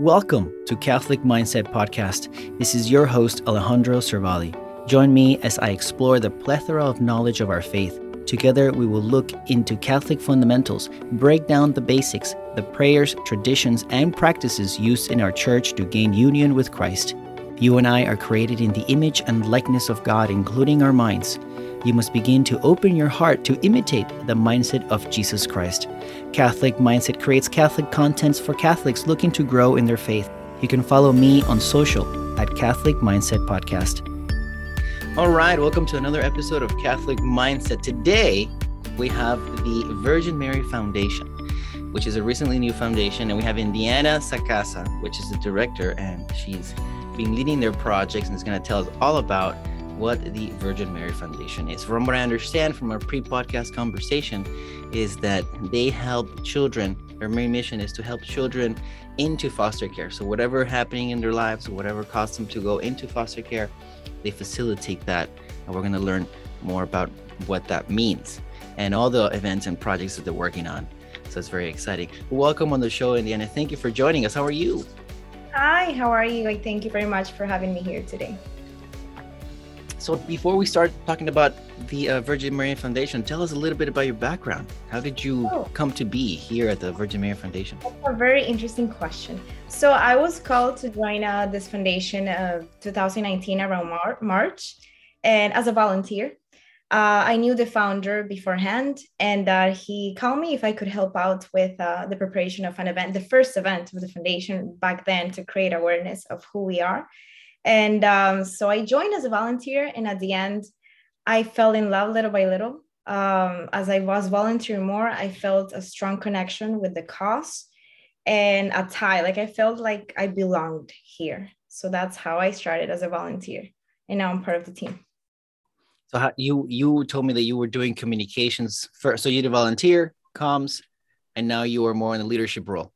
Welcome to Catholic Mindset Podcast. This is your host, Alejandro Cervali. Join me as I explore the plethora of knowledge of our faith. Together, we will look into Catholic fundamentals, break down the basics, the prayers, traditions, and practices used in our church to gain union with Christ. You and I are created in the image and likeness of God, including our minds. You must begin to open your heart to imitate the mindset of Jesus Christ. Catholic Mindset creates Catholic contents for Catholics looking to grow in their faith. You can follow me on social at Catholic Mindset Podcast. All right, welcome to another episode of Catholic Mindset. Today, we have the Virgin Mary Foundation, which is a recently new foundation, and we have Indiana Sacasa, which is the director, and she's been leading their projects and is going to tell us all about what the Virgin Mary Foundation is. From what I understand from our pre-podcast conversation, is that they help children. Their main mission is to help children into foster care. So whatever happening in their lives, whatever caused them to go into foster care, they facilitate that. And we're going to learn more about what that means and all the events and projects that they're working on. So it's very exciting. Welcome on the show, Indiana. Thank you for joining us. How are you? Hi, how are you? Thank you very much for having me here today. So before we start talking about the uh, Virgin Mary Foundation, tell us a little bit about your background. How did you oh. come to be here at the Virgin Mary Foundation? That's a very interesting question. So I was called to join uh, this foundation of 2019 around Mar- March, and as a volunteer. Uh, I knew the founder beforehand, and uh, he called me if I could help out with uh, the preparation of an event, the first event of the foundation back then, to create awareness of who we are and um, so I joined as a volunteer. And at the end, I fell in love little by little. Um, as I was volunteering more, I felt a strong connection with the cause and a tie. Like I felt like I belonged here. So that's how I started as a volunteer. And now I'm part of the team. So how, you you told me that you were doing communications first. So you did volunteer, comms, and now you are more in a leadership role.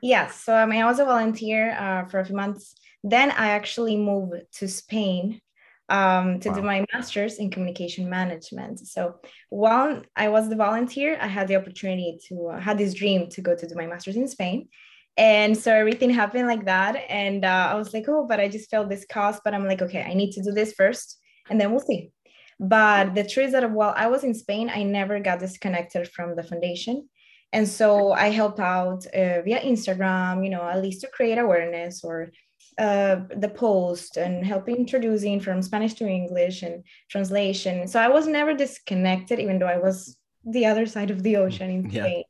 Yes. So I mean, I was a volunteer uh, for a few months then I actually moved to Spain um, to wow. do my master's in communication management. So while I was the volunteer, I had the opportunity to uh, had this dream to go to do my master's in Spain. And so everything happened like that. And uh, I was like, oh, but I just felt this cost. But I'm like, okay, I need to do this first and then we'll see. But the truth is that while I was in Spain, I never got disconnected from the foundation. And so I helped out uh, via Instagram, you know, at least to create awareness or uh, the post and helping introducing from Spanish to English and translation. So I was never disconnected, even though I was the other side of the ocean in yeah.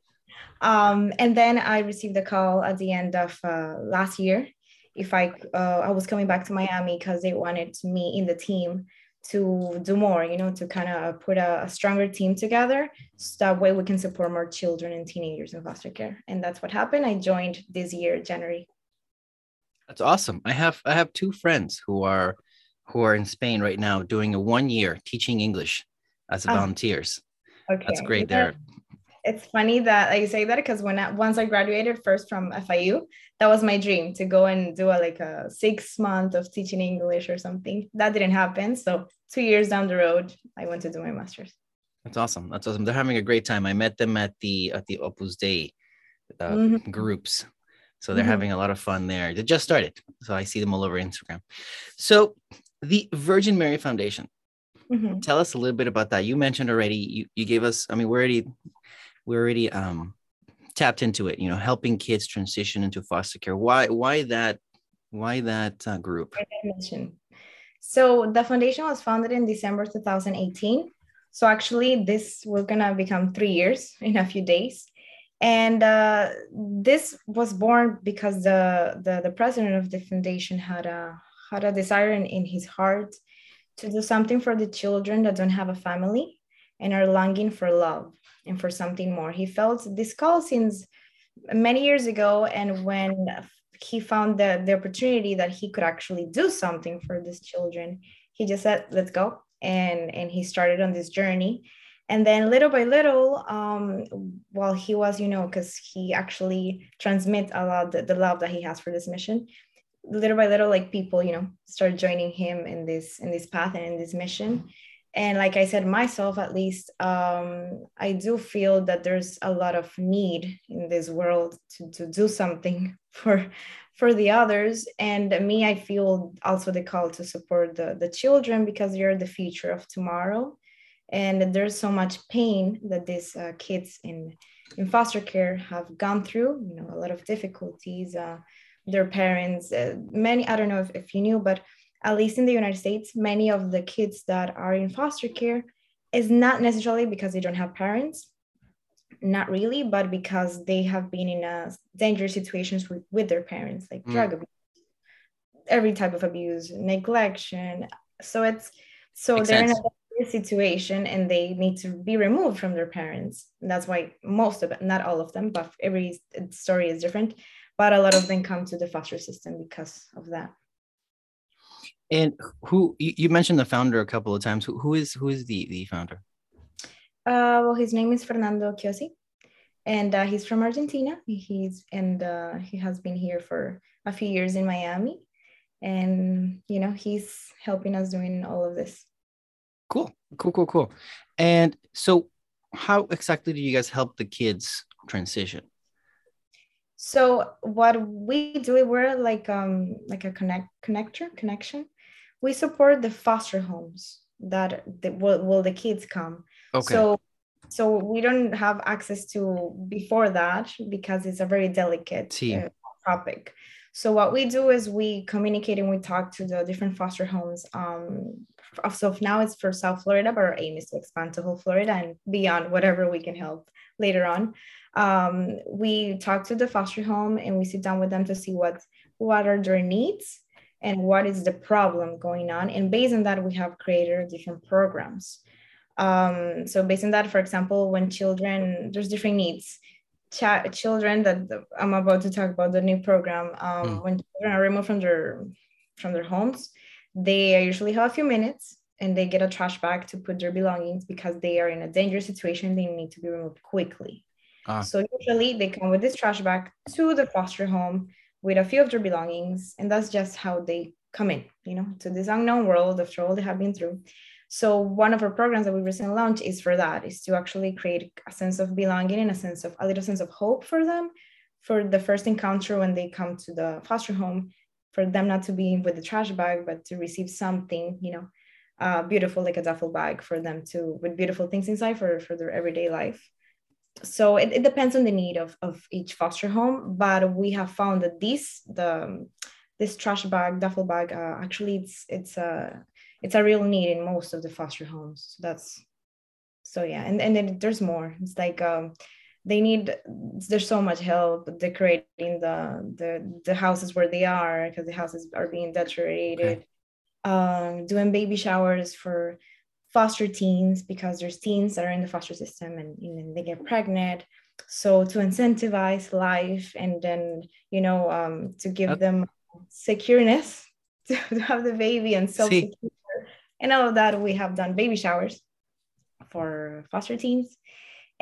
Um, and then I received a call at the end of uh, last year if I uh, I was coming back to Miami because they wanted me in the team to do more, you know, to kind of put a, a, stronger team together. So that way we can support more children and teenagers in foster care. And that's what happened. I joined this year, January. That's awesome. I have I have two friends who are who are in Spain right now doing a one year teaching English as oh. volunteers. Okay. That's great there. It's funny that I say that because when I, once I graduated first from FIU, that was my dream to go and do a, like a six month of teaching English or something. That didn't happen. So two years down the road, I went to do my master's. That's awesome. That's awesome. They're having a great time. I met them at the at the Opus Dei uh, mm-hmm. groups so they're mm-hmm. having a lot of fun there. They just started. So I see them all over Instagram. So the Virgin Mary Foundation. Mm-hmm. Tell us a little bit about that. You mentioned already, you, you gave us, I mean, we're already we're already um tapped into it, you know, helping kids transition into foster care. Why why that why that uh, group? So the foundation was founded in December 2018. So actually this we're gonna become three years in a few days and uh, this was born because the, the, the president of the foundation had a had a desire in, in his heart to do something for the children that don't have a family and are longing for love and for something more. He felt this call since many years ago, and when he found the, the opportunity that he could actually do something for these children, he just said, "Let's go," and and he started on this journey and then little by little um while he was you know because he actually transmits a lot the, the love that he has for this mission little by little like people you know start joining him in this in this path and in this mission. And like i said myself at least um i do feel that there's a lot of need in this world to, to do something for for the others. And me i feel also the call to support the, the children because they're the future of tomorrow and there's so much pain that these uh, kids in in foster care have gone through you know a lot of difficulties uh, their parents uh, many i don't know if, if you knew but at least in the united states many of the kids that are in foster care is not necessarily because they don't have parents not really but because they have been in a dangerous situations with, with their parents like mm. drug abuse every type of abuse neglection so it's so Makes they're sense. in a situation and they need to be removed from their parents. And that's why most of it, not all of them, but every story is different. But a lot of them come to the foster system because of that. And who you mentioned the founder a couple of times. Who, who is who is the the founder? Uh, well, his name is Fernando Chiosi, and uh, he's from Argentina. He's and uh, he has been here for a few years in Miami, and you know he's helping us doing all of this. Cool, cool, cool, cool. And so, how exactly do you guys help the kids transition? So what we do, we're like um like a connect connector connection. We support the foster homes that the, will, will the kids come. Okay. So so we don't have access to before that because it's a very delicate uh, topic. So what we do is we communicate and we talk to the different foster homes. Um, so now it's for South Florida, but our aim is to expand to whole Florida and beyond whatever we can help later on. Um, we talk to the foster home and we sit down with them to see what what are their needs and what is the problem going on. And based on that, we have created different programs. Um, so based on that, for example, when children there's different needs ch- children that I'm about to talk about the new program. Um, mm. When children are removed from their from their homes, they usually have a few minutes and they get a trash bag to put their belongings because they are in a dangerous situation. They need to be removed quickly. Ah. So usually they come with this trash bag to the foster home with a few of their belongings, and that's just how they come in, you know, to this unknown world after all they have been through. So one of our programs that we recently launched is for that, is to actually create a sense of belonging and a sense of a little sense of hope for them for the first encounter when they come to the foster home, for them not to be with the trash bag, but to receive something, you know, uh, beautiful like a duffel bag for them to with beautiful things inside for, for their everyday life. So it, it depends on the need of, of each foster home, but we have found that this the this trash bag duffel bag uh, actually it's it's a uh, it's a real need in most of the foster homes. So that's so yeah, and and then there's more. It's like um, they need there's so much help decorating the the the houses where they are because the houses are being deteriorated. Okay. Um, doing baby showers for foster teens because there's teens that are in the foster system and, and they get pregnant. So to incentivize life and then you know um, to give them secureness to, have the baby and self and all of that we have done baby showers for foster teens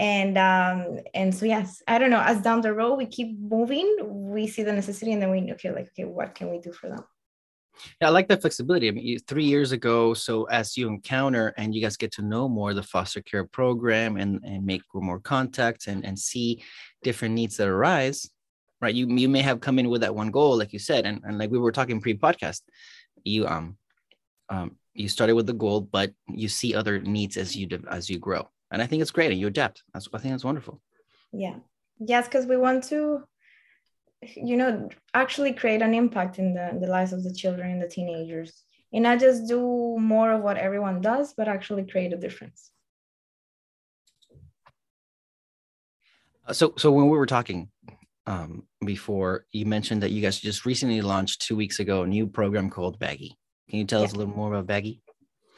and um and so yes i don't know as down the road we keep moving we see the necessity and then we okay like okay what can we do for them yeah, I like that flexibility. I mean, three years ago, so as you encounter and you guys get to know more the foster care program and, and make more contacts and, and see different needs that arise, right? You you may have come in with that one goal, like you said, and, and like we were talking pre-podcast, you um um you started with the goal, but you see other needs as you as you grow, and I think it's great, and you adapt. That's I think that's wonderful. Yeah, yes, because we want to, you know, actually create an impact in the the lives of the children and the teenagers, and not just do more of what everyone does, but actually create a difference. Uh, so, so when we were talking um, before, you mentioned that you guys just recently launched two weeks ago a new program called Baggy. Can you tell yeah. us a little more about Baggy?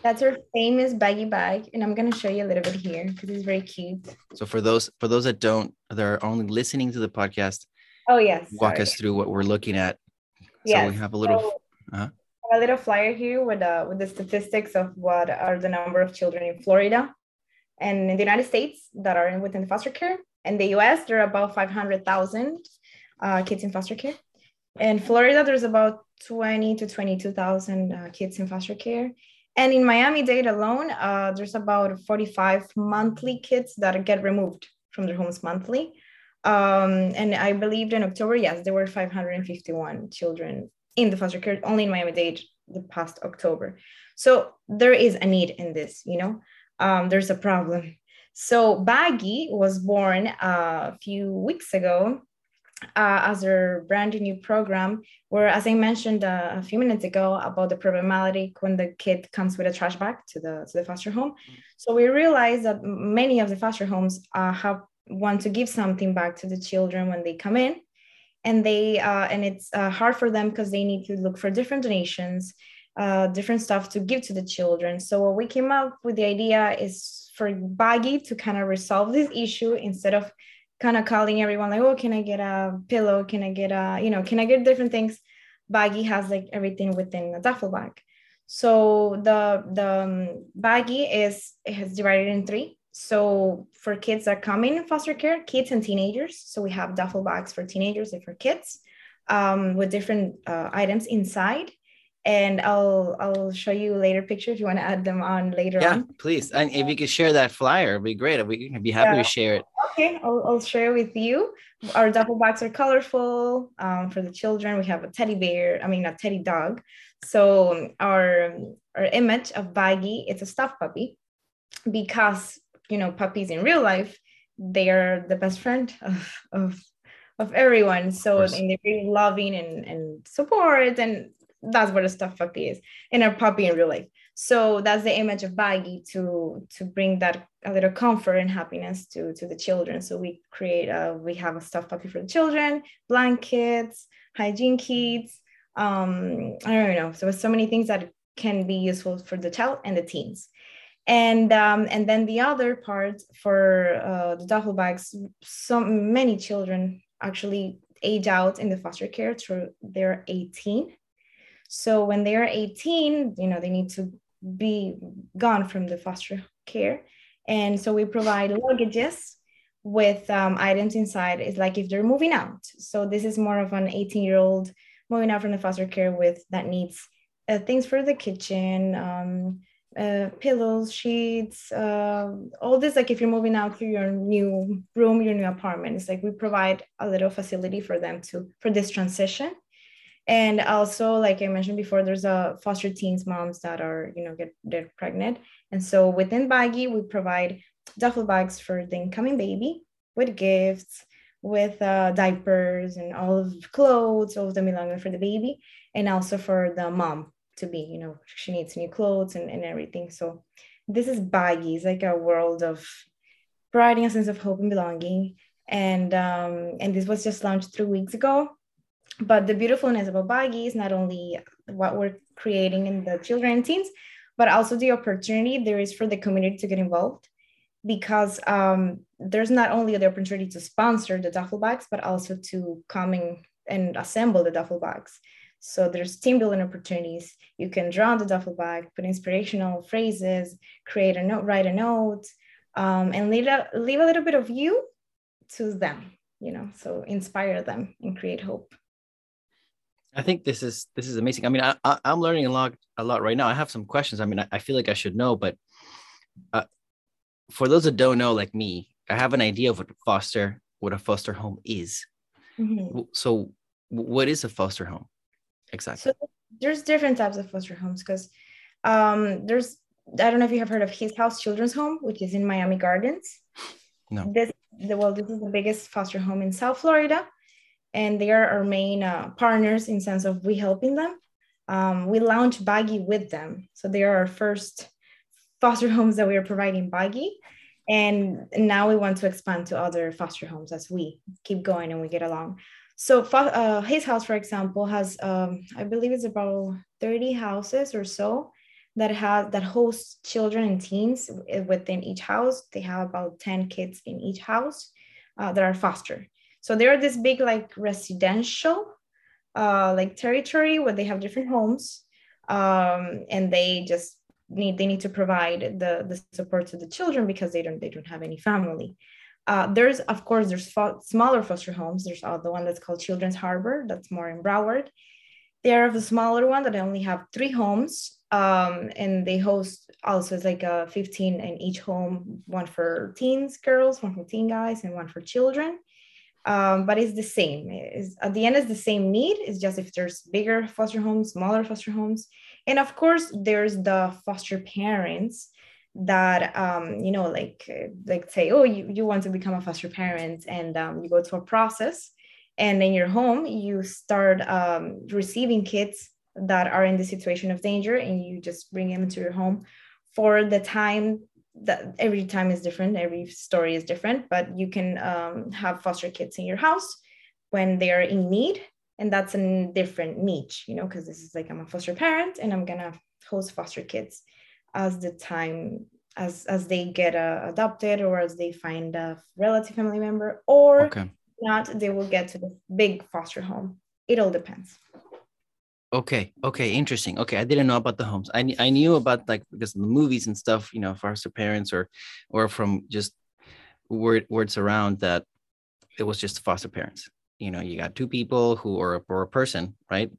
That's our famous baggy bag, and I'm gonna show you a little bit here because it's very cute. So for those for those that don't, that are only listening to the podcast. Oh yes. Walk sorry. us through what we're looking at. Yeah. So we have a little. So, uh-huh. A little flyer here with uh, with the statistics of what are the number of children in Florida, and in the United States that are within foster care. In the U.S., there are about 500,000 uh, kids in foster care. In Florida, there's about 20 to 22,000 uh, kids in foster care. And in Miami Dade alone, uh, there's about 45 monthly kids that get removed from their homes monthly. Um, and I believed in October, yes, there were 551 children in the foster care only in Miami-Dade the past October. So there is a need in this, you know, um, there's a problem. So Baggy was born uh, a few weeks ago uh, as a brand new program where, as I mentioned uh, a few minutes ago about the problematic when the kid comes with a trash bag to the to the foster home. Mm-hmm. So we realized that many of the foster homes uh, have want to give something back to the children when they come in, and they uh, and it's uh, hard for them because they need to look for different donations, uh, different stuff to give to the children. So what we came up with the idea is for Baggy to kind of resolve this issue instead of kind of calling everyone like, oh, can I get a pillow? Can I get a, you know, can I get different things? Baggy has like everything within a duffel bag. So the the um, baggy is it has divided in three. So for kids that come in foster care, kids and teenagers. So we have duffel bags for teenagers and for kids um, with different uh, items inside and I'll I'll show you later picture if you want to add them on later yeah, on. please. And if you could share that flyer, it'd be great. We would be happy yeah. to share it. Okay, I'll, I'll share with you. Our duffel bags are colorful. Um, for the children, we have a teddy bear. I mean, a teddy dog. So our our image of Baggy, it's a stuffed puppy, because you know puppies in real life, they are the best friend of of of everyone. So and they're very loving and and support and that's what a stuffed puppy is in a puppy in real life. So that's the image of baggy to to bring that a little comfort and happiness to to the children. So we create a we have a stuffed puppy for the children blankets hygiene kits um i don't know. So so many things that can be useful for the child and the teens. And um, and then the other part for uh, the duffel bags so many children actually age out in the foster care through they're 18 so when they are 18, you know, they need to be gone from the foster care. And so we provide luggages with um, items inside. It's like if they're moving out. So this is more of an 18 year old moving out from the foster care with that needs uh, things for the kitchen, um, uh, pillows, sheets, uh, all this. Like if you're moving out to your new room, your new apartment, it's like we provide a little facility for them to for this transition and also like i mentioned before there's a foster teens moms that are you know get they're pregnant. And so within baggy we provide duffel bags for the incoming baby with gifts with uh, diapers and all of clothes all of them belonging for the baby and also for the mom to be you know she needs new clothes and, and everything. So this is baggy. It's like a world of providing a sense of hope and belonging. And um, and this was just launched three weeks ago but the beautifulness about Baggy is not only what we're creating in the children and teens, but also the opportunity there is for the community to get involved because um, there's not only the opportunity to sponsor the duffel bags, but also to come in and assemble the duffel bags. So there's team building opportunities. You can draw the duffel bag, put inspirational phrases, create a note, write a note, um, and leave a, leave a little bit of you to them, you know, so inspire them and create hope. I think this is this is amazing. I mean, I, I am learning a lot a lot right now. I have some questions. I mean, I, I feel like I should know, but uh, for those that don't know, like me, I have an idea of what foster what a foster home is. Mm-hmm. So, what is a foster home exactly? So there's different types of foster homes because um, there's I don't know if you have heard of His House Children's Home, which is in Miami Gardens. No. This the well, this is the biggest foster home in South Florida and they are our main uh, partners in sense of we helping them. Um, we launched Baggy with them, so they are our first foster homes that we are providing Baggy, and now we want to expand to other foster homes as we keep going and we get along. So uh, his house, for example, has um, I believe it's about thirty houses or so that has that host children and teens within each house. They have about ten kids in each house uh, that are foster. So they're this big like residential uh, like territory where they have different homes um, and they just need they need to provide the, the support to the children because they don't they don't have any family. Uh, there's of course there's fo- smaller foster homes. There's uh, the one that's called Children's Harbor that's more in Broward. They are the smaller one that only have three homes um, and they host also it's like a 15 in each home, one for teens girls, one for teen guys, and one for children um, but it's the same. It's, at the end, it's the same need. It's just if there's bigger foster homes, smaller foster homes, and of course, there's the foster parents that um, you know, like like say, oh, you, you want to become a foster parent, and um, you go to a process, and in your home, you start um, receiving kids that are in the situation of danger, and you just bring them into your home for the time that every time is different every story is different but you can um, have foster kids in your house when they are in need and that's a different niche you know because this is like i'm a foster parent and i'm gonna host foster kids as the time as as they get uh, adopted or as they find a relative family member or okay. not they will get to the big foster home it all depends Okay. Okay. Interesting. Okay. I didn't know about the homes. I, I knew about like because the movies and stuff, you know, foster parents or, or from just word, words around that it was just foster parents. You know, you got two people who are or a person, right?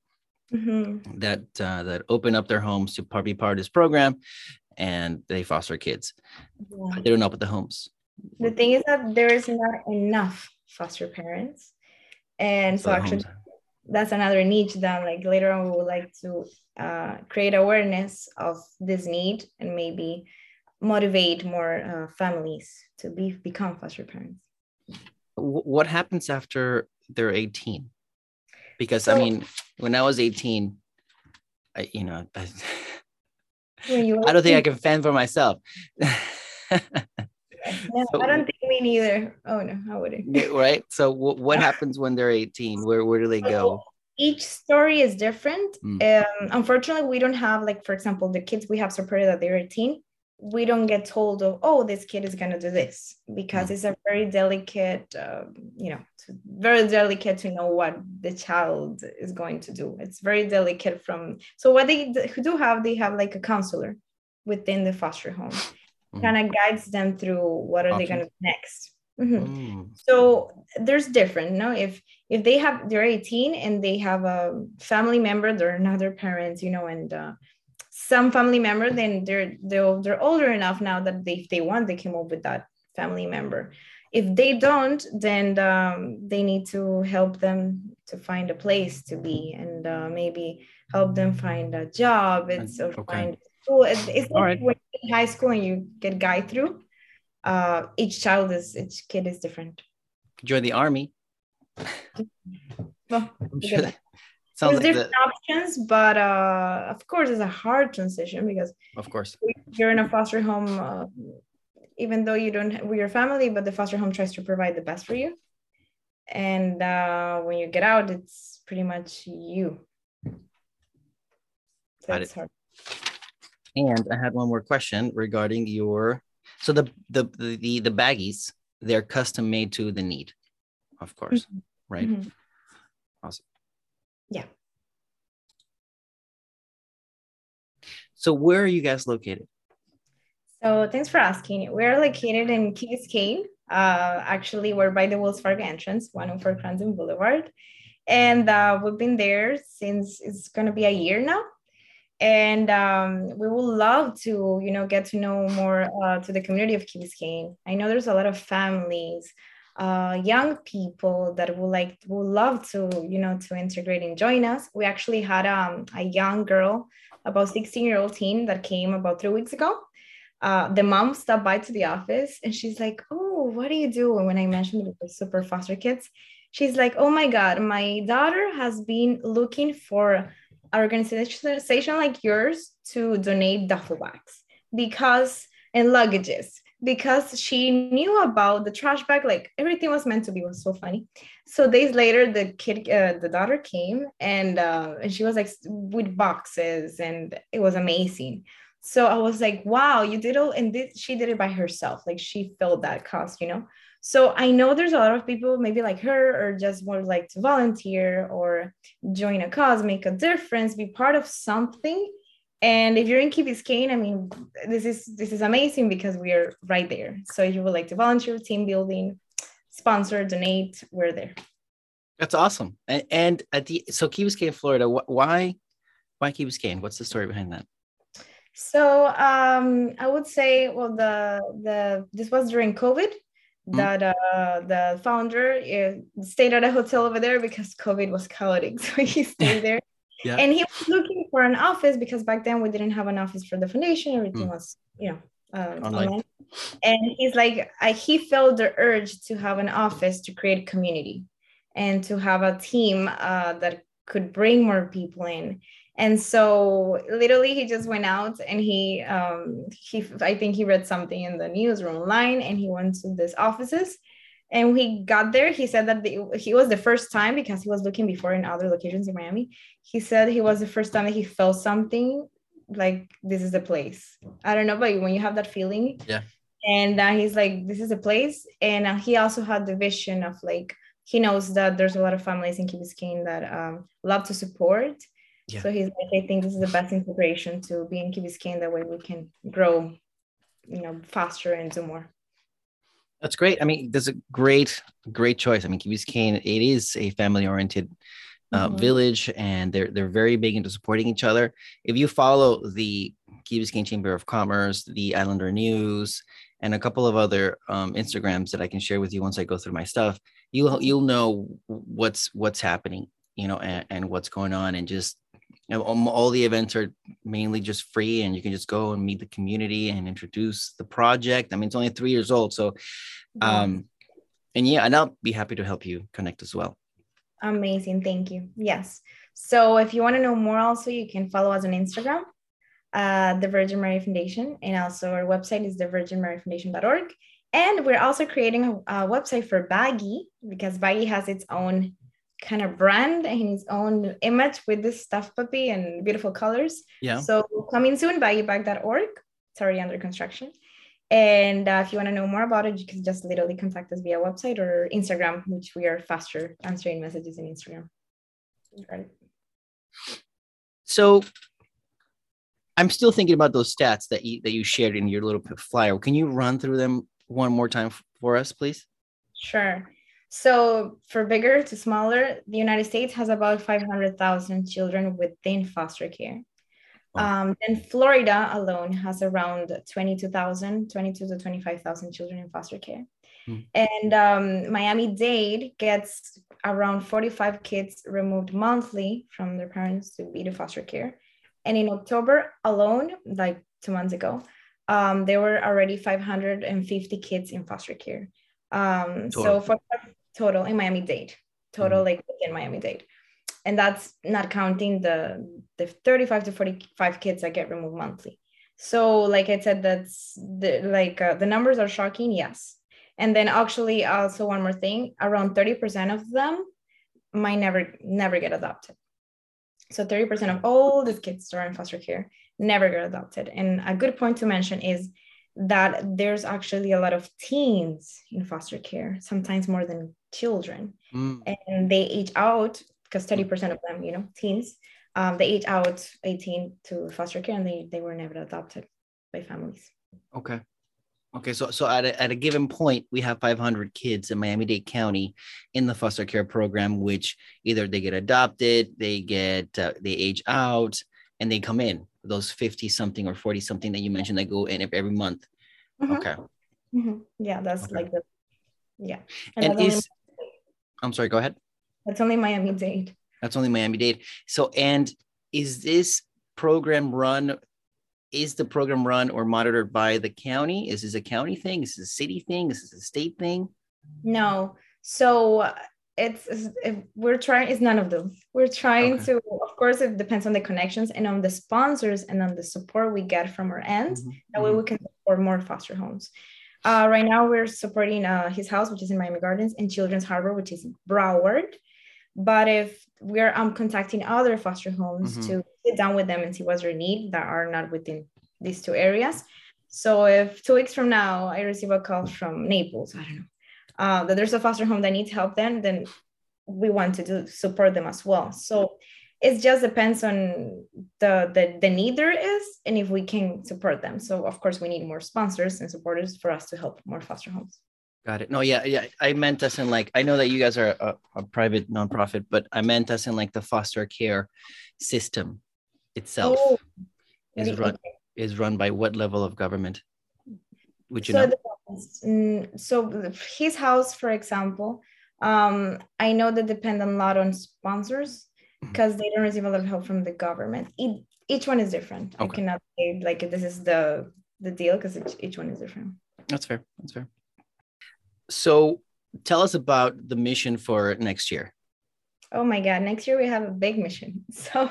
Mm-hmm. That uh, that open up their homes to be part of this program, and they foster kids. Yeah. I didn't know about the homes. The thing is that there is not enough foster parents, and so, so actually. Homes that's another niche that like later on we would like to uh, create awareness of this need and maybe motivate more uh, families to be become foster parents. What happens after they're 18 because so, i mean when i was 18 i you know i, I don't think i can fend for myself No, so, I don't think me neither. Oh no, I wouldn't. right. So w- what happens when they're 18? Where where do they go? Each story is different. Mm. Um, unfortunately, we don't have like, for example, the kids we have supported that they're 18. We don't get told of, oh, this kid is gonna do this because mm. it's a very delicate, uh, you know, very delicate to know what the child is going to do. It's very delicate from. So what they do have, they have like a counselor within the foster home mm. kind of guides them through what are Options. they going to do next mm-hmm. mm. so there's different no if if they have they're 18 and they have a family member they're another parents you know and uh, some family member then they're they're they're older enough now that they, if they want they can move with that family member if they don't then um, they need to help them to find a place to be and uh, maybe help them find a job it's or okay. find school it's, it's like right. when high school and you get guide through, uh, each child is each kid is different. Join the army. well, sure that, There's like different the... options, but uh, of course, it's a hard transition because of course you're in a foster home, uh, even though you don't have your family, but the foster home tries to provide the best for you. And uh, when you get out, it's pretty much you. So it's hard. And I had one more question regarding your so the the the the, baggies they're custom made to the need, of course, mm-hmm. right? Mm-hmm. Awesome. Yeah. So where are you guys located? So thanks for asking. We're located in Biscayne. Uh, actually, we're by the Wells Fargo entrance, 104 Crandon Boulevard. And uh, we've been there since it's going to be a year now and um, we would love to you know get to know more uh, to the community of Key Biscayne. I know there's a lot of families, uh, young people that would like would love to you know to integrate and join us. We actually had um, a young girl, about 16 year old teen that came about three weeks ago. Uh, the mom stopped by to the office and she's like, "Oh, what do you do?" And when I mentioned was super foster kids, she's like, "Oh my God, my daughter has been looking for." Organization like yours to donate duffel bags because and luggages because she knew about the trash bag like everything was meant to be it was so funny. So days later the kid uh, the daughter came and uh, and she was like with boxes and it was amazing. So i was like wow you did all and this, she did it by herself. Like she filled that cost you know so I know there's a lot of people maybe like her or just would like to volunteer or join a cause, make a difference, be part of something. And if you're in Key Biscayne, I mean, this is this is amazing because we are right there. So if you would like to volunteer, team building, sponsor, donate, we're there. That's awesome. And, and at the so Key Biscayne, Florida, why why Key Biscayne? What's the story behind that? So um, I would say, well, the the this was during COVID. That uh, the founder uh, stayed at a hotel over there because COVID was chaotic. So he stayed there. yeah. And he was looking for an office because back then we didn't have an office for the foundation. Everything mm. was, you know, uh, online. online. And he's like, I, he felt the urge to have an office to create community and to have a team uh, that could bring more people in and so literally he just went out and he um he i think he read something in the newsroom or online and he went to these offices. And when he got there he said that the, he was the first time because he was looking before in other locations in miami he said he was the first time that he felt something like this is the place. I don't know but when you have that feeling yeah. and uh, he's like this is the place. And uh, he also had the vision of like he knows that there's a lot of families in Key Biscayne that um, love to support yeah. So he's like, I think this is the best integration to be in Biscayne. That way we can grow, you know, faster and do more. That's great. I mean, that's a great, great choice. I mean, Biscayne, it is a family-oriented uh, mm-hmm. village, and they're they're very big into supporting each other. If you follow the Biscayne Chamber of Commerce, the Islander News, and a couple of other um, Instagrams that I can share with you once I go through my stuff, you'll you'll know what's what's happening, you know, and, and what's going on, and just you know, all the events are mainly just free and you can just go and meet the community and introduce the project. I mean it's only three years old so um and yeah and i'll be happy to help you connect as well. Amazing. Thank you. Yes. So if you want to know more also you can follow us on instagram uh, the virgin mary foundation and also our website is the virgin mary foundation.org and we're also creating a, a website for baggy because baggy has its own kind of brand and his own image with this stuffed puppy and beautiful colors. Yeah. So coming soon, baggybag.org. It's already under construction. And uh, if you want to know more about it, you can just literally contact us via website or Instagram, which we are faster answering messages in Instagram. Right. So I'm still thinking about those stats that you that you shared in your little flyer. Can you run through them one more time for us, please? Sure. So, for bigger to smaller, the United States has about 500,000 children within foster care. Um, and Florida alone has around 22,000, 22 to 25,000 children in foster care. Hmm. And um, Miami Dade gets around 45 kids removed monthly from their parents to be to foster care. And in October alone, like two months ago, um, there were already 550 kids in foster care. Um, so for total in Miami Dade, total mm-hmm. like in Miami Dade. And that's not counting the the 35 to 45 kids that get removed monthly. So like I said, that's the like uh, the numbers are shocking, yes. And then actually also one more thing, around 30% of them might never never get adopted. So 30% of all these kids who are in foster care never get adopted. And a good point to mention is that there's actually a lot of teens in foster care, sometimes more than children. Mm. And they age out because 30% of them, you know, teens, um, they age out 18 to foster care and they, they were never adopted by families. Okay. Okay, so so at a, at a given point, we have 500 kids in Miami-Dade County in the foster care program, which either they get adopted, they get uh, they age out, and they come in those 50 something or 40 something that you mentioned that go in every month mm-hmm. okay mm-hmm. yeah that's okay. like the yeah and, and is i'm sorry go ahead. That's only miami-dade that's only miami-dade so and is this program run is the program run or monitored by the county? Is this a county thing? Is this a city thing? Is this a state thing? No. So it's, it's we're trying it's none of them. we're trying okay. to of course it depends on the connections and on the sponsors and on the support we get from our ends. Mm-hmm. that way mm-hmm. we can support more foster homes uh, right now we're supporting uh, his house which is in miami gardens and children's harbor which is broward. But if we're um, contacting other foster homes mm-hmm. to sit down with them and see what's their need that are not within these two areas. So if two weeks from now i receive a call from naples i don't know uh, that there's a foster home that needs help then then we want to do support them as well. So it just depends on the, the the need there is and if we can support them. So of course we need more sponsors and supporters for us to help more foster homes. Got it. No yeah yeah. I meant us in like i know that you guys are a, a private nonprofit but i meant us in like the foster care system itself oh, is run is run by what level of government? Would you so know? the, so his house, for example, um, I know that depend a lot on sponsors because mm-hmm. they don't receive a lot of help from the government. It, each one is different. Okay. I cannot say like this is the the deal because each one is different. That's fair. That's fair. So tell us about the mission for next year. Oh my God, next year we have a big mission. So,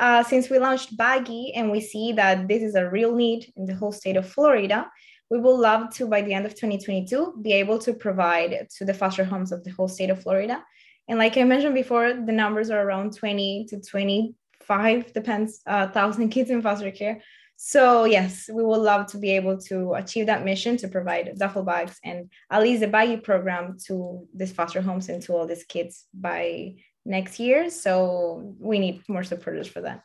uh, since we launched Baggy and we see that this is a real need in the whole state of Florida, we would love to, by the end of 2022, be able to provide to the foster homes of the whole state of Florida. And like I mentioned before, the numbers are around 20 to 25, depends, uh, thousand kids in foster care. So yes, we would love to be able to achieve that mission to provide duffel bags and at least a baggy program to these foster homes and to all these kids by next year. So we need more supporters for that.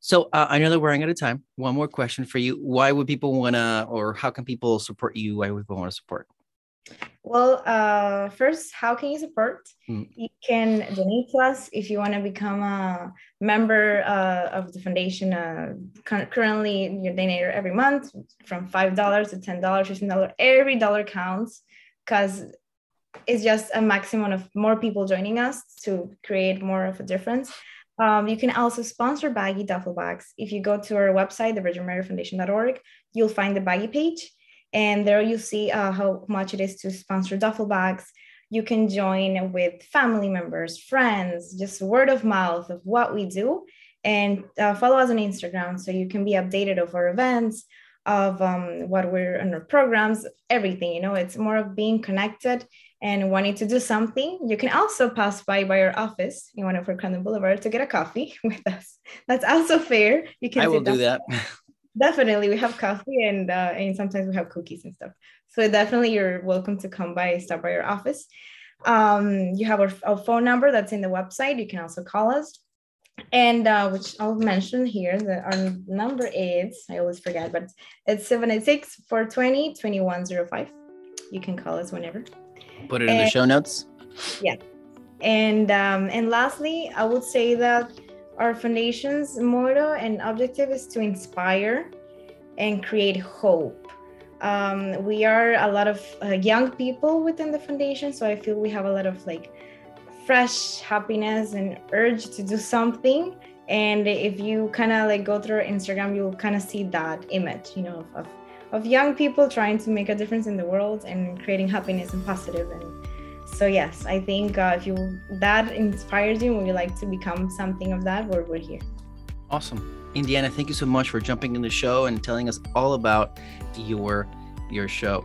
So uh, I know that we're running out of time. One more question for you: Why would people want to, or how can people support you? Why would people want to support? Well, uh, first, how can you support? Mm. You can donate to us if you want to become a member uh, of the foundation. Uh, currently, you're every month from five dollars to ten dollars, fifteen dollars. Every dollar counts because it's just a maximum of more people joining us to create more of a difference. Um, you can also sponsor Baggy duffel bags. If you go to our website, thevirginmaryfoundation.org, you'll find the Baggy page, and there you'll see uh, how much it is to sponsor duffel bags. You can join with family members, friends, just word of mouth of what we do, and uh, follow us on Instagram so you can be updated of our events, of um, what we're in our programs, everything. You know, it's more of being connected and wanting to do something, you can also pass by by our office in one of our Crandon Boulevard to get a coffee with us. That's also fair. You can. I will do that. definitely, we have coffee and uh, and sometimes we have cookies and stuff. So definitely, you're welcome to come by, stop by our office. Um, you have our, our phone number that's in the website. You can also call us and uh, which I'll mention here that our number is I always forget, but it's 786 420 2105. You can call us whenever. Put it in the show notes. Yeah. And um, and lastly, I would say that our foundation's motto and objective is to inspire and create hope. Um, we are a lot of uh, young people within the foundation, so I feel we have a lot of like fresh happiness and urge to do something. And if you kind of like go through Instagram, you'll kind of see that image, you know, of, of young people trying to make a difference in the world and creating happiness and positive and so yes i think uh, if you that inspires you and you like to become something of that we're, we're here. Awesome. Indiana thank you so much for jumping in the show and telling us all about your your show